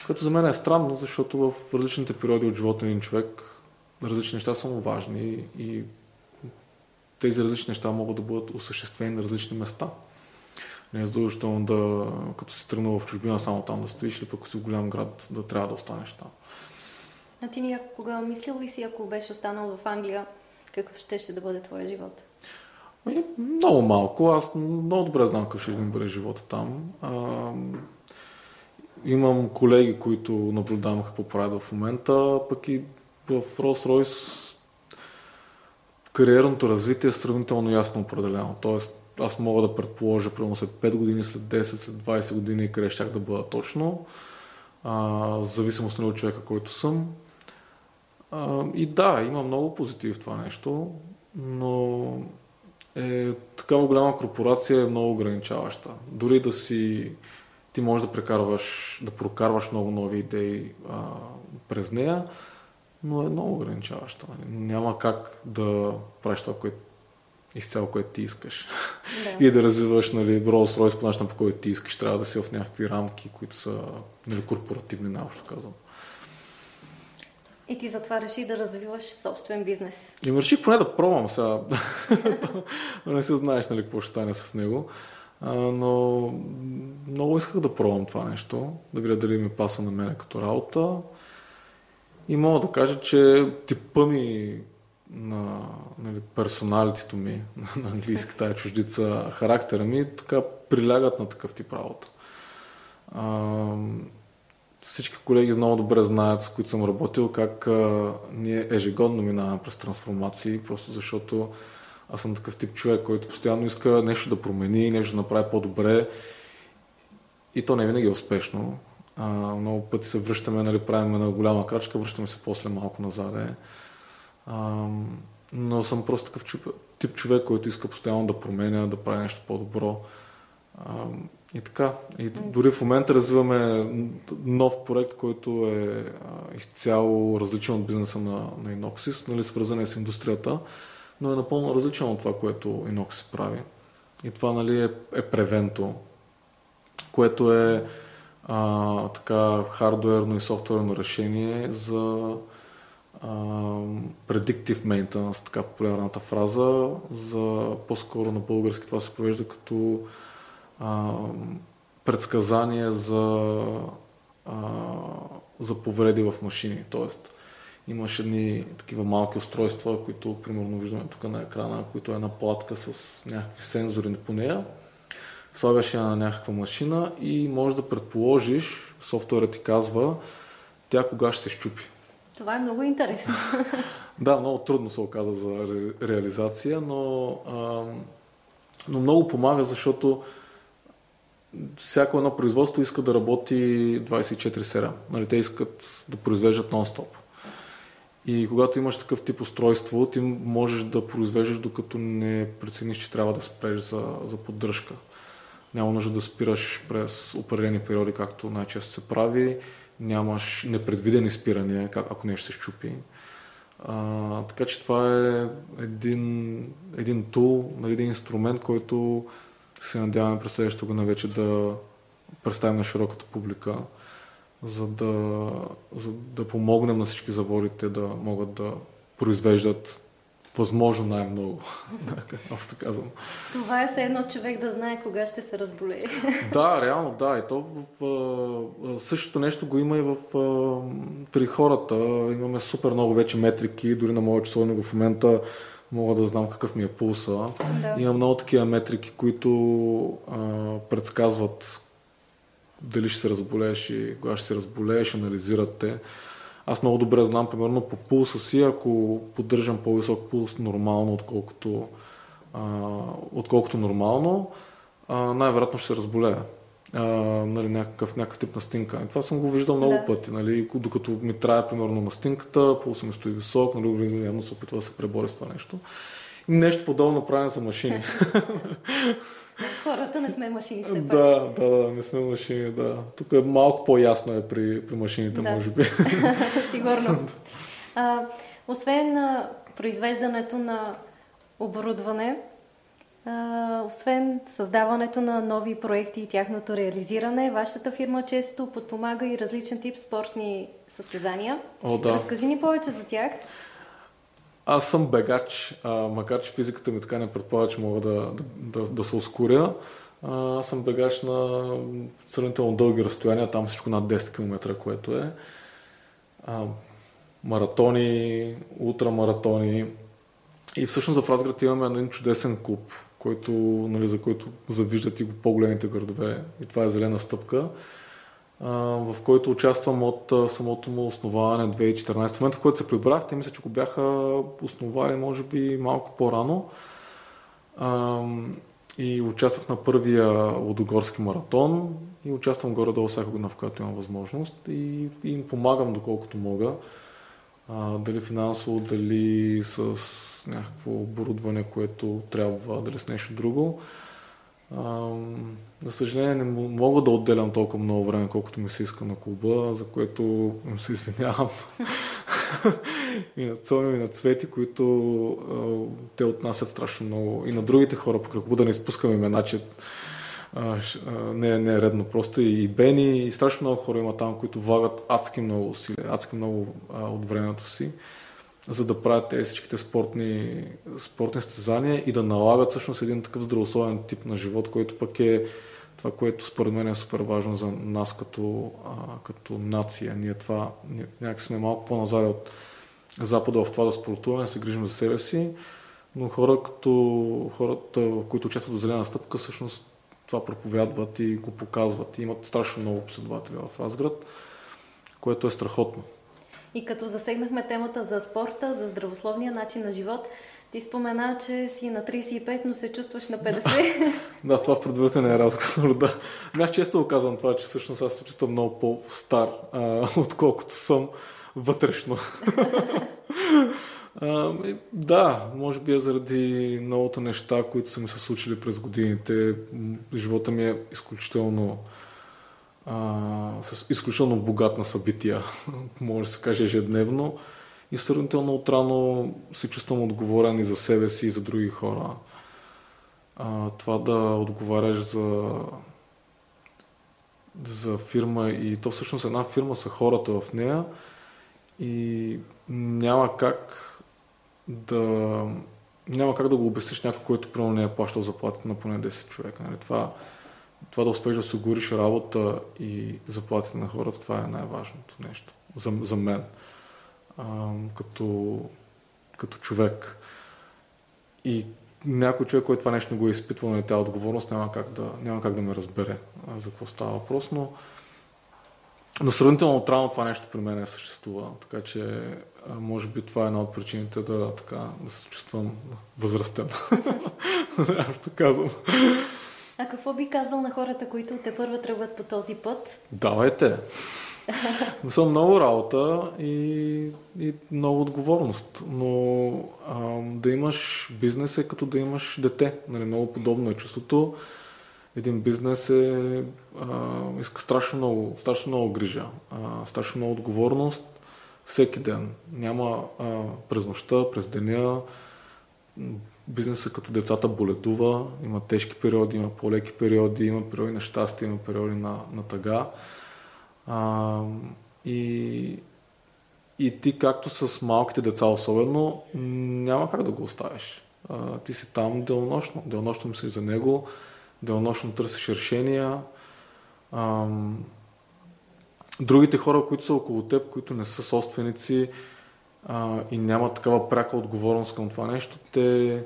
B: Което за мен е странно, защото в различните периоди от живота на един човек различни неща са му важни и тези различни неща могат да бъдат осъществени на различни места. Не е задължително да, като си тръгнал в чужбина, само там да стоиш, или пък си в голям град, да трябва да останеш там.
A: А ти някога мислил ли си, ако беше останал в Англия, какъв ще, ще да бъде твоя живот?
B: Ами, много малко. Аз много добре знам какъв ще бъде живота там. А, имам колеги, които наблюдавам какво правят в момента, пък и в Rolls-Royce кариерното развитие е сравнително ясно определено. Тоест, аз мога да предположа, примерно след 5 години, след 10, след 20 години, къде щях да бъда точно. А, зависимост от човека, който съм. А, и да, има много позитив в това нещо, но е, такава голяма корпорация е много ограничаваща. Дори да си ти можеш да прекарваш, да прокарваш много нови идеи а, през нея, но е много ограничаваща. Няма как да правиш това, което изцяло, което ти искаш. Да. и да развиваш нали, Rolls Royce по начина, по който ти искаш. Трябва да си в някакви рамки, които са нали, корпоративни, наобщо казвам.
A: И ти затова реши да развиваш собствен бизнес.
B: И реших поне да пробвам сега. не се знаеш нали, какво ще стане с него. А, но много исках да пробвам това нещо, да видя дали ми паса на мене като работа. И мога да кажа, че типа ми на нали, персоналитето ми, на английски тая чуждица, характера ми, така прилягат на такъв тип работа. А, всички колеги много добре знаят, с които съм работил, как а, ние ежегодно минаваме през трансформации, просто защото аз съм такъв тип човек, който постоянно иска нещо да промени, нещо да направи по-добре. И то не винаги е успешно. А, много пъти се връщаме, нали, правим една голяма крачка, връщаме се после малко назад. А, но съм просто такъв тип човек, който иска постоянно да променя, да прави нещо по-добро. А, и така. И дори в момента развиваме нов проект, който е изцяло различен от бизнеса на, на Inoxis, нали, свързан е с индустрията, но е напълно различен от това, което Inoxis прави. И това нали, е, е превенто, което е а, така хардуерно и софтуерно решение за а, predictive maintenance, така популярната фраза, за по-скоро на български това се провежда като а, предсказание за, а, за повреди в машини. Тоест, имаш едни такива малки устройства, които примерно виждаме тук на екрана, които е една платка с някакви сензори по нея. Слагаш я на някаква машина и можеш да предположиш, софтуерът ти казва, тя кога ще се щупи.
A: Това е много интересно.
B: да, много трудно се оказа за ре, реализация, но, а, но много помага, защото всяко едно производство иска да работи 24-7. Нали, те искат да произвеждат нон-стоп. И когато имаш такъв тип устройство, ти можеш да произвеждаш докато не прецениш, че трябва да спреш за, за поддръжка. Няма нужда да спираш през определени периоди, както най-често се прави. Нямаш непредвидени спирания, ако нещо се щупи. А, така че това е един, един тул, нали, един инструмент, който се надяваме през следващата година вече да представим на широката публика, за да, за да помогнем на всички заводите да могат да произвеждат възможно най-много. Общо казвам.
A: Това е все едно човек да знае кога ще се разболее.
B: да, реално, да. И то в, същото нещо го има и в, при хората. Имаме супер много вече метрики, дори на моят часовник в момента мога да знам какъв ми е пулса. Да. Има много такива метрики, които а, предсказват дали ще се разболееш и кога ще се разболееш, анализират те. Аз много добре знам, примерно по пулса си, ако поддържам по-висок пулс нормално, отколкото, а, отколкото нормално, най-вероятно ще се разболея. А, нали, някакъв, някакъв тип настинка. Това съм го виждал много да. пъти. Нали, докато ми трае, примерно, настинката, пулса ми стои висок, нали, организмът явно се опитва да се пребори с това нещо. И нещо подобно правим за машини.
A: Хората не сме машини. Все
B: да, да, да, не сме машини, да. Тук е малко по-ясно е при, при машините, да. може би.
A: Сигурно. А, освен на произвеждането на оборудване, освен създаването на нови проекти и тяхното реализиране, вашата фирма често подпомага и различен тип спортни състезания.
B: О, да.
A: Разкажи ни повече за тях.
B: Аз съм бегач, а, макар че физиката ми така не предполага, че мога да, да, да, се ускоря. Аз съм бегач на сравнително дълги разстояния, там всичко над 10 км, което е. А, маратони, ултрамаратони. И всъщност в Разград имаме един чудесен клуб, който, нали, за който завиждат и по-големите градове. И това е зелена стъпка, а, в който участвам от самото му основаване 2014. В момента, в който се прибрах, те мисля, че го бяха основали, може би, малко по-рано. А, и участвах на първия Лодогорски маратон и участвам горе-долу всяка година, в която имам възможност и, и им помагам доколкото мога. А, дали финансово, дали с някакво оборудване, което трябва, дали с нещо друго. За съжаление не мога да отделям толкова много време, колкото ми се иска на клуба, за което се извинявам. и на Цони, и на Цвети, които а, те отнасят страшно много. И на другите хора по клуба, да не изпускам имена, че не, не е редно. Просто и Бени, и страшно много хора има там, които влагат адски много усилия, адски много а, от времето си за да правят тези всичките спортни, спортни стезания и да налагат всъщност един такъв здравословен тип на живот, който пък е това, което според мен е супер важно за нас като, а, като нация. Ние това, някак сме малко по-назаре от Запада в това да спортуваме, да се грижим за себе си, но хора като хората, които участват в Зелена стъпка, всъщност това проповядват и го показват. И имат страшно много последователи в Разград, което е страхотно.
A: И като засегнахме темата за спорта, за здравословния начин на живот, ти спомена, че си на 35, но се чувстваш на 50.
B: да, това в предварителен е разговор, да. Бях често казвам това, че всъщност аз се чувствам много по-стар, а, отколкото съм вътрешно. а, да, може би е заради многото неща, които са ми се случили през годините. Живота ми е изключително а, с изключително богат на събития, може да се каже ежедневно и сравнително отрано се чувствам отговорен и за себе си и за други хора. А, това да отговаряш за за фирма и то всъщност една фирма са хората в нея и няма как да няма как да го обясниш някой, който примерно не е плащал заплатите на поне 10 човека. Нали? Това, това да успееш да осигуриш работа и заплатите на хората, това е най-важното нещо за, за мен а, като, като човек. И някой човек, който това нещо не го е изпитвал на нали, тази отговорност, няма как да, няма как да ме разбере а, за какво става въпрос, но, но сравнително отрано това нещо при мен е съществува, така че а, може би това е една от причините да, така, да се чувствам възрастен. Аз казвам.
A: А какво би казал на хората, които те първа тръгват по този път?
B: Давайте! Са много работа и, и много отговорност. Но а, да имаш бизнес е като да имаш дете. Нали, много подобно е чувството. Един бизнес е, а, иска страшно много, страшно много грижа, а, страшно много отговорност всеки ден. Няма а, през нощта, през деня. Бизнесът като децата боледува, има тежки периоди, има по-леки периоди, има периоди на щастие, има периоди на, на тъга. А, и, и ти, както с малките деца особено, няма как да го оставиш. А, ти си там делнощно. Делнощно мислиш за него, делнощно търсиш решения. А, другите хора, които са около теб, които не са собственици и нямат такава пряка отговорност към това нещо, те,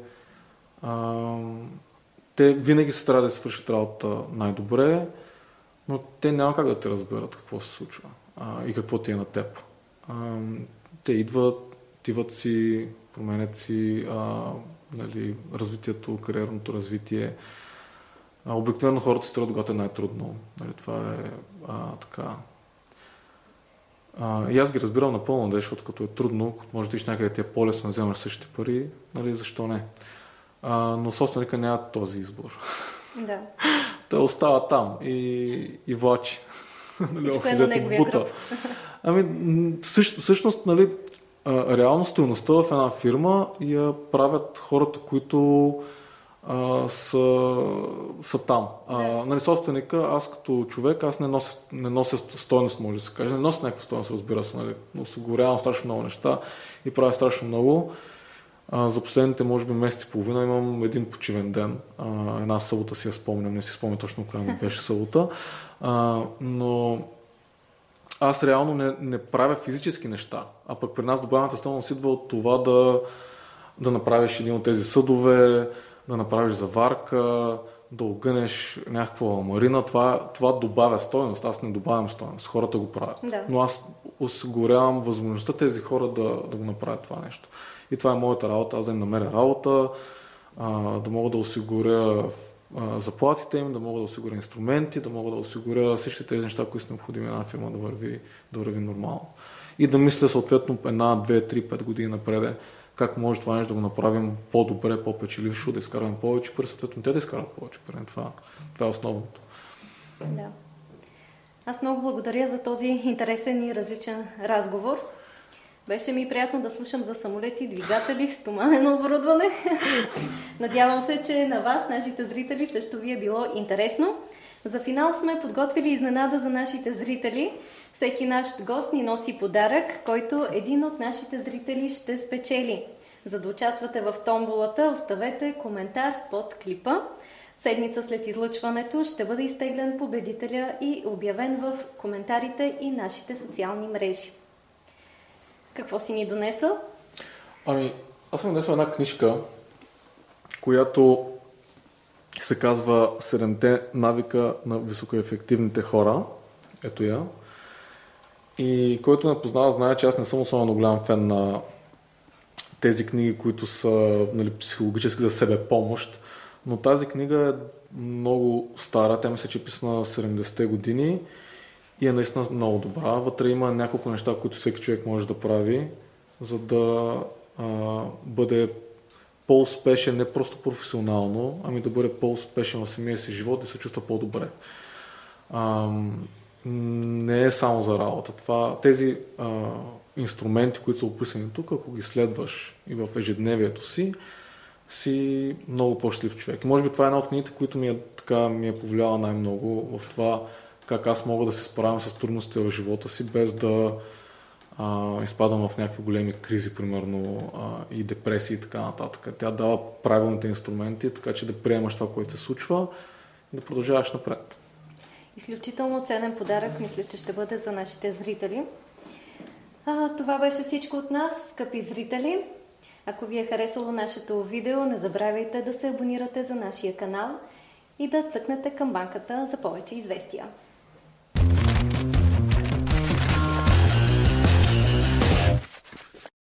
B: а, те винаги се трябва да свършат работа най-добре но те няма как да те разберат какво се случва а, и какво ти е на теб. А, те идват, отиват си, променят си а, нали, развитието, кариерното развитие. А, обикновено хората се когато е най-трудно. Нали, това е а, така. А, и аз ги разбирам напълно, защото като е трудно, може да иш някъде ти е по-лесно да вземаш същите пари, нали, защо не? А, но собственика няма този избор.
A: Да.
B: Той остава там и, и влачи.
A: Всичко е на неговия гръб.
B: Ами, всъщност, нали, реално стоеността в една фирма я правят хората, които а, са, са там. А, нали, собственика, аз като човек, аз не нося, не нося стойност, може да се каже. Не нося някаква стойност, разбира се. Нали. Осигурявам страшно много неща и правя страшно много. А, за последните, може би, месец и половина имам един почивен ден. А, една събота си я спомням, не си спомням точно коя ми беше събота. А, но аз реално не, не правя физически неща. А пък при нас добавената стойност идва от това да, да направиш един от тези съдове, да направиш заварка, да огънеш някаква марина, това, това добавя стоеност. Аз не добавям стоеност. Хората го правят.
A: Да.
B: Но аз осигурявам възможността тези хора да, да го направят това нещо. И това е моята работа. Аз да им намеря работа, а, да мога да осигуря а, заплатите им, да мога да осигуря инструменти, да мога да осигуря всички тези неща, които са необходими една фирма да върви, да върви нормално. И да мисля съответно една, две, три, пет години напред как може това нещо да го направим по-добре, по-печелившо, да изкараме повече пари, съответно те да изкарат повече пари. Това, това е основното.
A: Да. Аз много благодаря за този интересен и различен разговор. Беше ми приятно да слушам за самолети, двигатели, стоманено оборудване. Надявам се, че на вас, нашите зрители, също ви е било интересно. За финал сме подготвили изненада за нашите зрители. Всеки наш гост ни носи подарък, който един от нашите зрители ще спечели. За да участвате в томболата, оставете коментар под клипа. Седмица след излъчването ще бъде изтеглен победителя и обявен в коментарите и нашите социални мрежи. Какво си ни донесъл?
B: Ами, аз съм донесъл една книжка, която се казва Седемте навика на високоефективните хора. Ето я. И който не познава, знае, че аз не съм особено голям фен на тези книги, които са нали, психологически за себе помощ. Но тази книга е много стара. Тя мисля, че е писана 70-те години и е наистина много добра. Вътре има няколко неща, които всеки човек може да прави, за да а, бъде по-успешен не просто професионално, ами да бъде по-успешен в самия си живот и се чувства по-добре. А, не е само за работа. Това, тези а, инструменти, които са описани тук, ако ги следваш и в ежедневието си, си много по-щастлив човек. И може би това е една от книгите, които ми е, така, ми е повлияла най-много в това как аз мога да се справям с трудностите в живота си, без да а, изпадам в някакви големи кризи, примерно а, и депресии и така нататък. Тя дава правилните инструменти, така че да приемаш това, което се случва и да продължаваш напред.
A: Изключително ценен подарък, мисля, че ще бъде за нашите зрители. А, това беше всичко от нас, скъпи зрители. Ако ви е харесало нашето видео, не забравяйте да се абонирате за нашия канал и да цъкнете камбанката за повече известия.